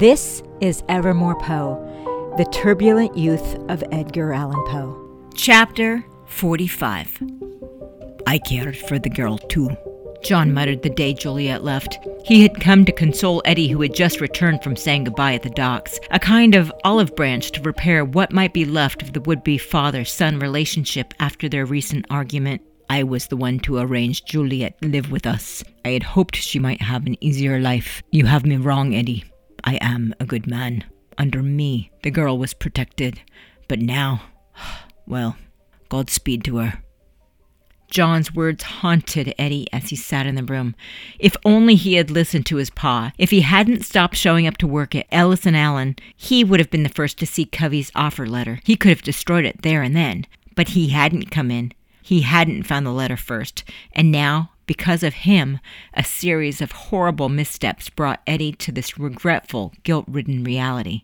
This is Evermore Poe, the turbulent youth of Edgar Allan Poe. Chapter 45 I cared for the girl too. John muttered the day Juliet left. He had come to console Eddie, who had just returned from saying goodbye at the docks, a kind of olive branch to repair what might be left of the would be father son relationship after their recent argument. I was the one to arrange Juliet live with us. I had hoped she might have an easier life. You have me wrong, Eddie. I am a good man. Under me, the girl was protected. But now, well, Godspeed to her. John's words haunted Eddie as he sat in the room. If only he had listened to his pa. If he hadn't stopped showing up to work at Ellis and Allan, he would have been the first to see Covey's offer letter. He could have destroyed it there and then. But he hadn't come in. He hadn't found the letter first. And now, because of him, a series of horrible missteps brought Eddie to this regretful, guilt ridden reality.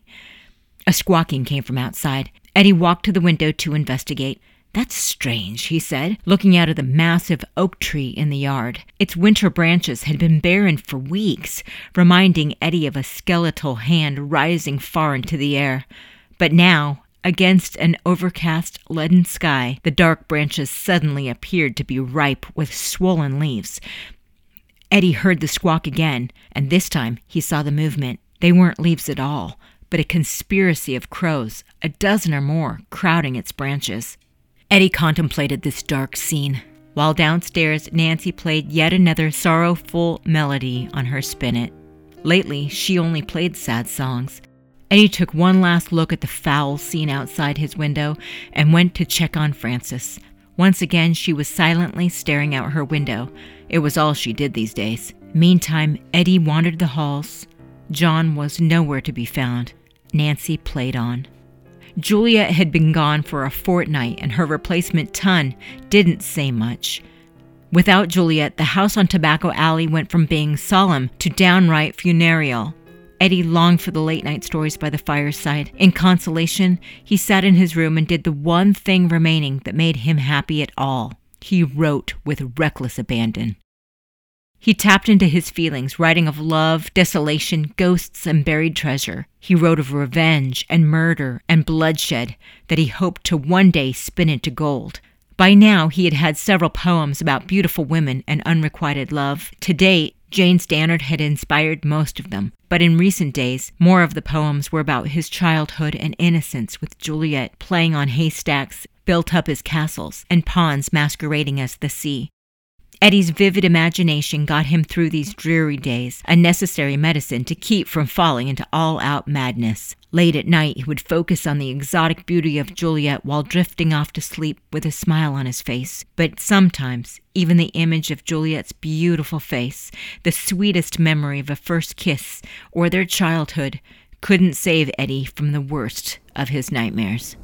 A squawking came from outside. Eddie walked to the window to investigate. That's strange, he said, looking out of the massive oak tree in the yard. Its winter branches had been barren for weeks, reminding Eddie of a skeletal hand rising far into the air. But now, against an overcast leaden sky, the dark branches suddenly appeared to be ripe with swollen leaves. Eddie heard the squawk again, and this time he saw the movement. They weren't leaves at all, but a conspiracy of crows, a dozen or more, crowding its branches. Eddie contemplated this dark scene. While downstairs, Nancy played yet another sorrowful melody on her spinet. Lately, she only played sad songs. Eddie took one last look at the foul scene outside his window and went to check on Frances. Once again, she was silently staring out her window. It was all she did these days. Meantime, Eddie wandered the halls. John was nowhere to be found. Nancy played on. Juliet had been gone for a fortnight, and her replacement, Tun, didn't say much. Without Juliet, the house on Tobacco Alley went from being solemn to downright funereal. Eddie longed for the late night stories by the fireside. In consolation, he sat in his room and did the one thing remaining that made him happy at all. He wrote with reckless abandon. He tapped into his feelings, writing of love, desolation, ghosts, and buried treasure. He wrote of revenge and murder and bloodshed that he hoped to one day spin into gold. By now, he had had several poems about beautiful women and unrequited love. To date, Jane Stannard had inspired most of them, but in recent days, more of the poems were about his childhood and innocence, with Juliet playing on haystacks built up as castles and ponds masquerading as the sea. Eddie's vivid imagination got him through these dreary days, a necessary medicine to keep from falling into all out madness. Late at night, he would focus on the exotic beauty of Juliet while drifting off to sleep with a smile on his face. But sometimes, even the image of Juliet's beautiful face, the sweetest memory of a first kiss or their childhood, couldn't save Eddie from the worst of his nightmares.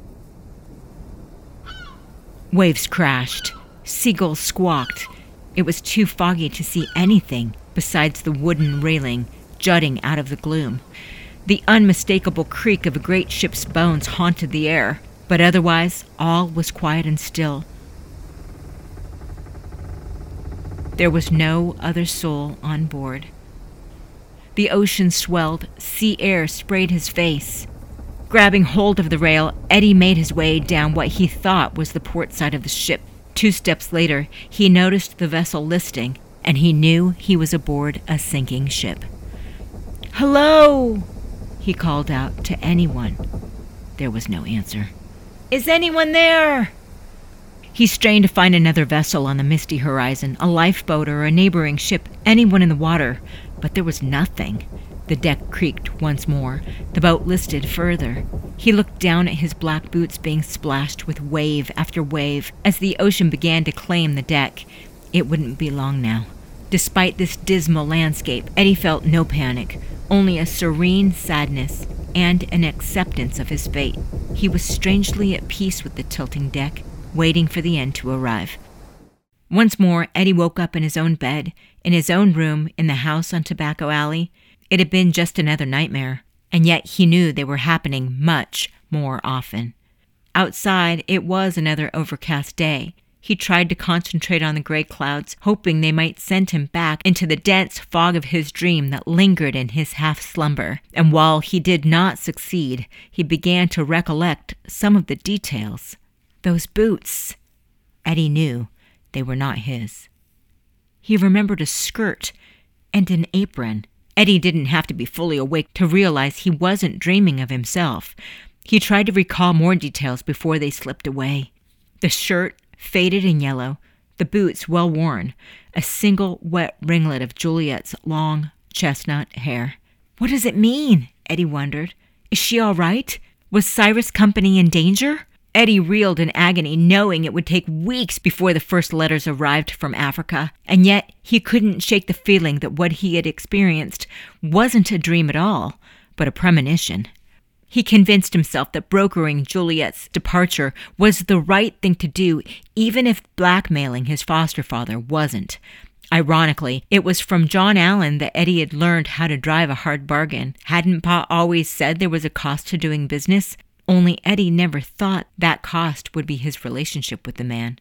Waves crashed, seagulls squawked, it was too foggy to see anything besides the wooden railing jutting out of the gloom. The unmistakable creak of a great ship's bones haunted the air, but otherwise all was quiet and still. There was no other soul on board. The ocean swelled, sea air sprayed his face. Grabbing hold of the rail, Eddie made his way down what he thought was the port side of the ship. Two steps later, he noticed the vessel listing, and he knew he was aboard a sinking ship. Hello! He called out to anyone. There was no answer. Is anyone there? He strained to find another vessel on the misty horizon, a lifeboat or a neighboring ship, anyone in the water, but there was nothing. The deck creaked once more. The boat listed further. He looked down at his black boots being splashed with wave after wave as the ocean began to claim the deck. It wouldn't be long now. Despite this dismal landscape, Eddie felt no panic, only a serene sadness and an acceptance of his fate. He was strangely at peace with the tilting deck, waiting for the end to arrive. Once more, Eddie woke up in his own bed, in his own room in the house on Tobacco Alley. It had been just another nightmare, and yet he knew they were happening much more often. Outside, it was another overcast day. He tried to concentrate on the gray clouds, hoping they might send him back into the dense fog of his dream that lingered in his half slumber. And while he did not succeed, he began to recollect some of the details. Those boots. Eddie knew they were not his. He remembered a skirt and an apron. Eddie didn't have to be fully awake to realize he wasn't dreaming of himself. He tried to recall more details before they slipped away. The shirt, faded and yellow, the boots well worn, a single wet ringlet of Juliet's long chestnut hair. What does it mean? Eddie wondered. Is she all right? Was Cyrus Company in danger? Eddie reeled in agony, knowing it would take weeks before the first letters arrived from Africa, and yet he couldn't shake the feeling that what he had experienced wasn't a dream at all, but a premonition. He convinced himself that brokering Juliet's departure was the right thing to do, even if blackmailing his foster father wasn't. Ironically, it was from John Allan that Eddie had learned how to drive a hard bargain. Hadn't Pa always said there was a cost to doing business? Only Eddie never thought that cost would be his relationship with the man.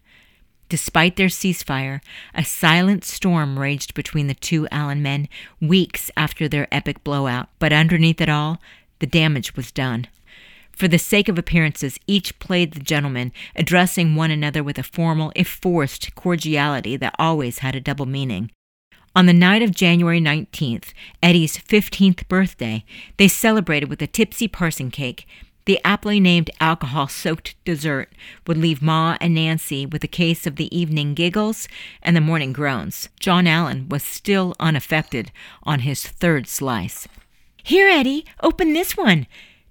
Despite their ceasefire, a silent storm raged between the two Allan men weeks after their epic blowout, but underneath it all, the damage was done. For the sake of appearances, each played the gentleman, addressing one another with a formal, if forced, cordiality that always had a double meaning. On the night of January 19th, Eddie's 15th birthday, they celebrated with a tipsy parson cake, the aptly named alcohol soaked dessert would leave Ma and Nancy with a case of the evening giggles and the morning groans. John Allan was still unaffected on his third slice. Here, Eddie, open this one,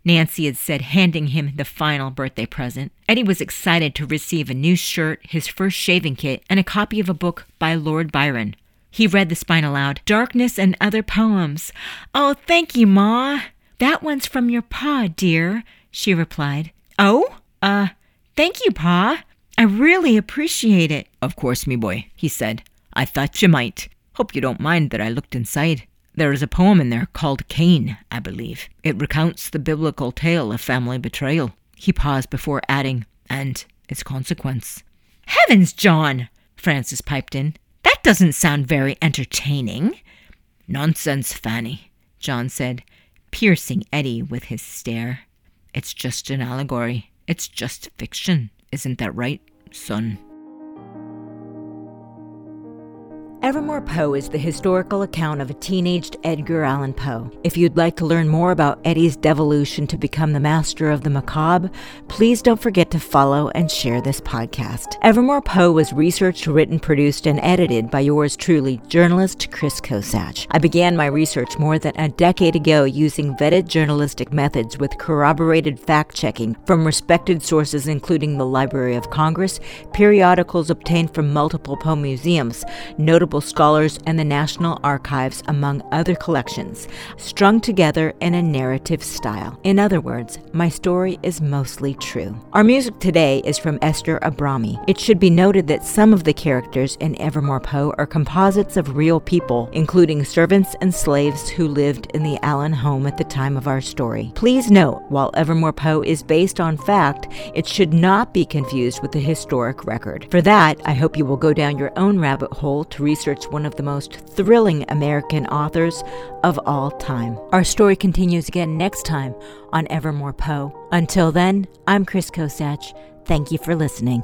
Nancy had said, handing him the final birthday present. Eddie was excited to receive a new shirt, his first shaving kit, and a copy of a book by Lord Byron. He read the spine aloud Darkness and Other Poems. Oh, thank you, Ma. That one's from your pa, dear she replied. Oh? Uh, thank you, Pa. I really appreciate it. Of course, me boy, he said. I thought you might. Hope you don't mind that I looked inside. There is a poem in there called Cain, I believe. It recounts the biblical tale of family betrayal. He paused before adding, and its consequence. Heavens, John! Frances piped in. That doesn't sound very entertaining. Nonsense, Fanny, John said, piercing Eddie with his stare. It's just an allegory. It's just fiction. Isn't that right, son? Evermore Poe is the historical account of a teenaged Edgar Allan Poe. If you'd like to learn more about Eddie's devolution to become the master of the macabre, please don't forget to follow and share this podcast. Evermore Poe was researched, written, produced, and edited by yours truly, journalist Chris Kosach. I began my research more than a decade ago using vetted journalistic methods with corroborated fact checking from respected sources, including the Library of Congress, periodicals obtained from multiple Poe museums, notable scholars and the National Archives, among other collections, strung together in a narrative style. In other words, my story is mostly true. Our music today is from Esther Abrami. It should be noted that some of the characters in Evermore Poe are composites of real people, including servants and slaves who lived in the Allan home at the time of our story. Please note, while Evermore Poe is based on fact, it should not be confused with the historic record. For that, I hope you will go down your own rabbit hole to research research one of the most thrilling American authors of all time. Our story continues again next time on Evermore Poe. Until then, I'm Chris Kosach. Thank you for listening.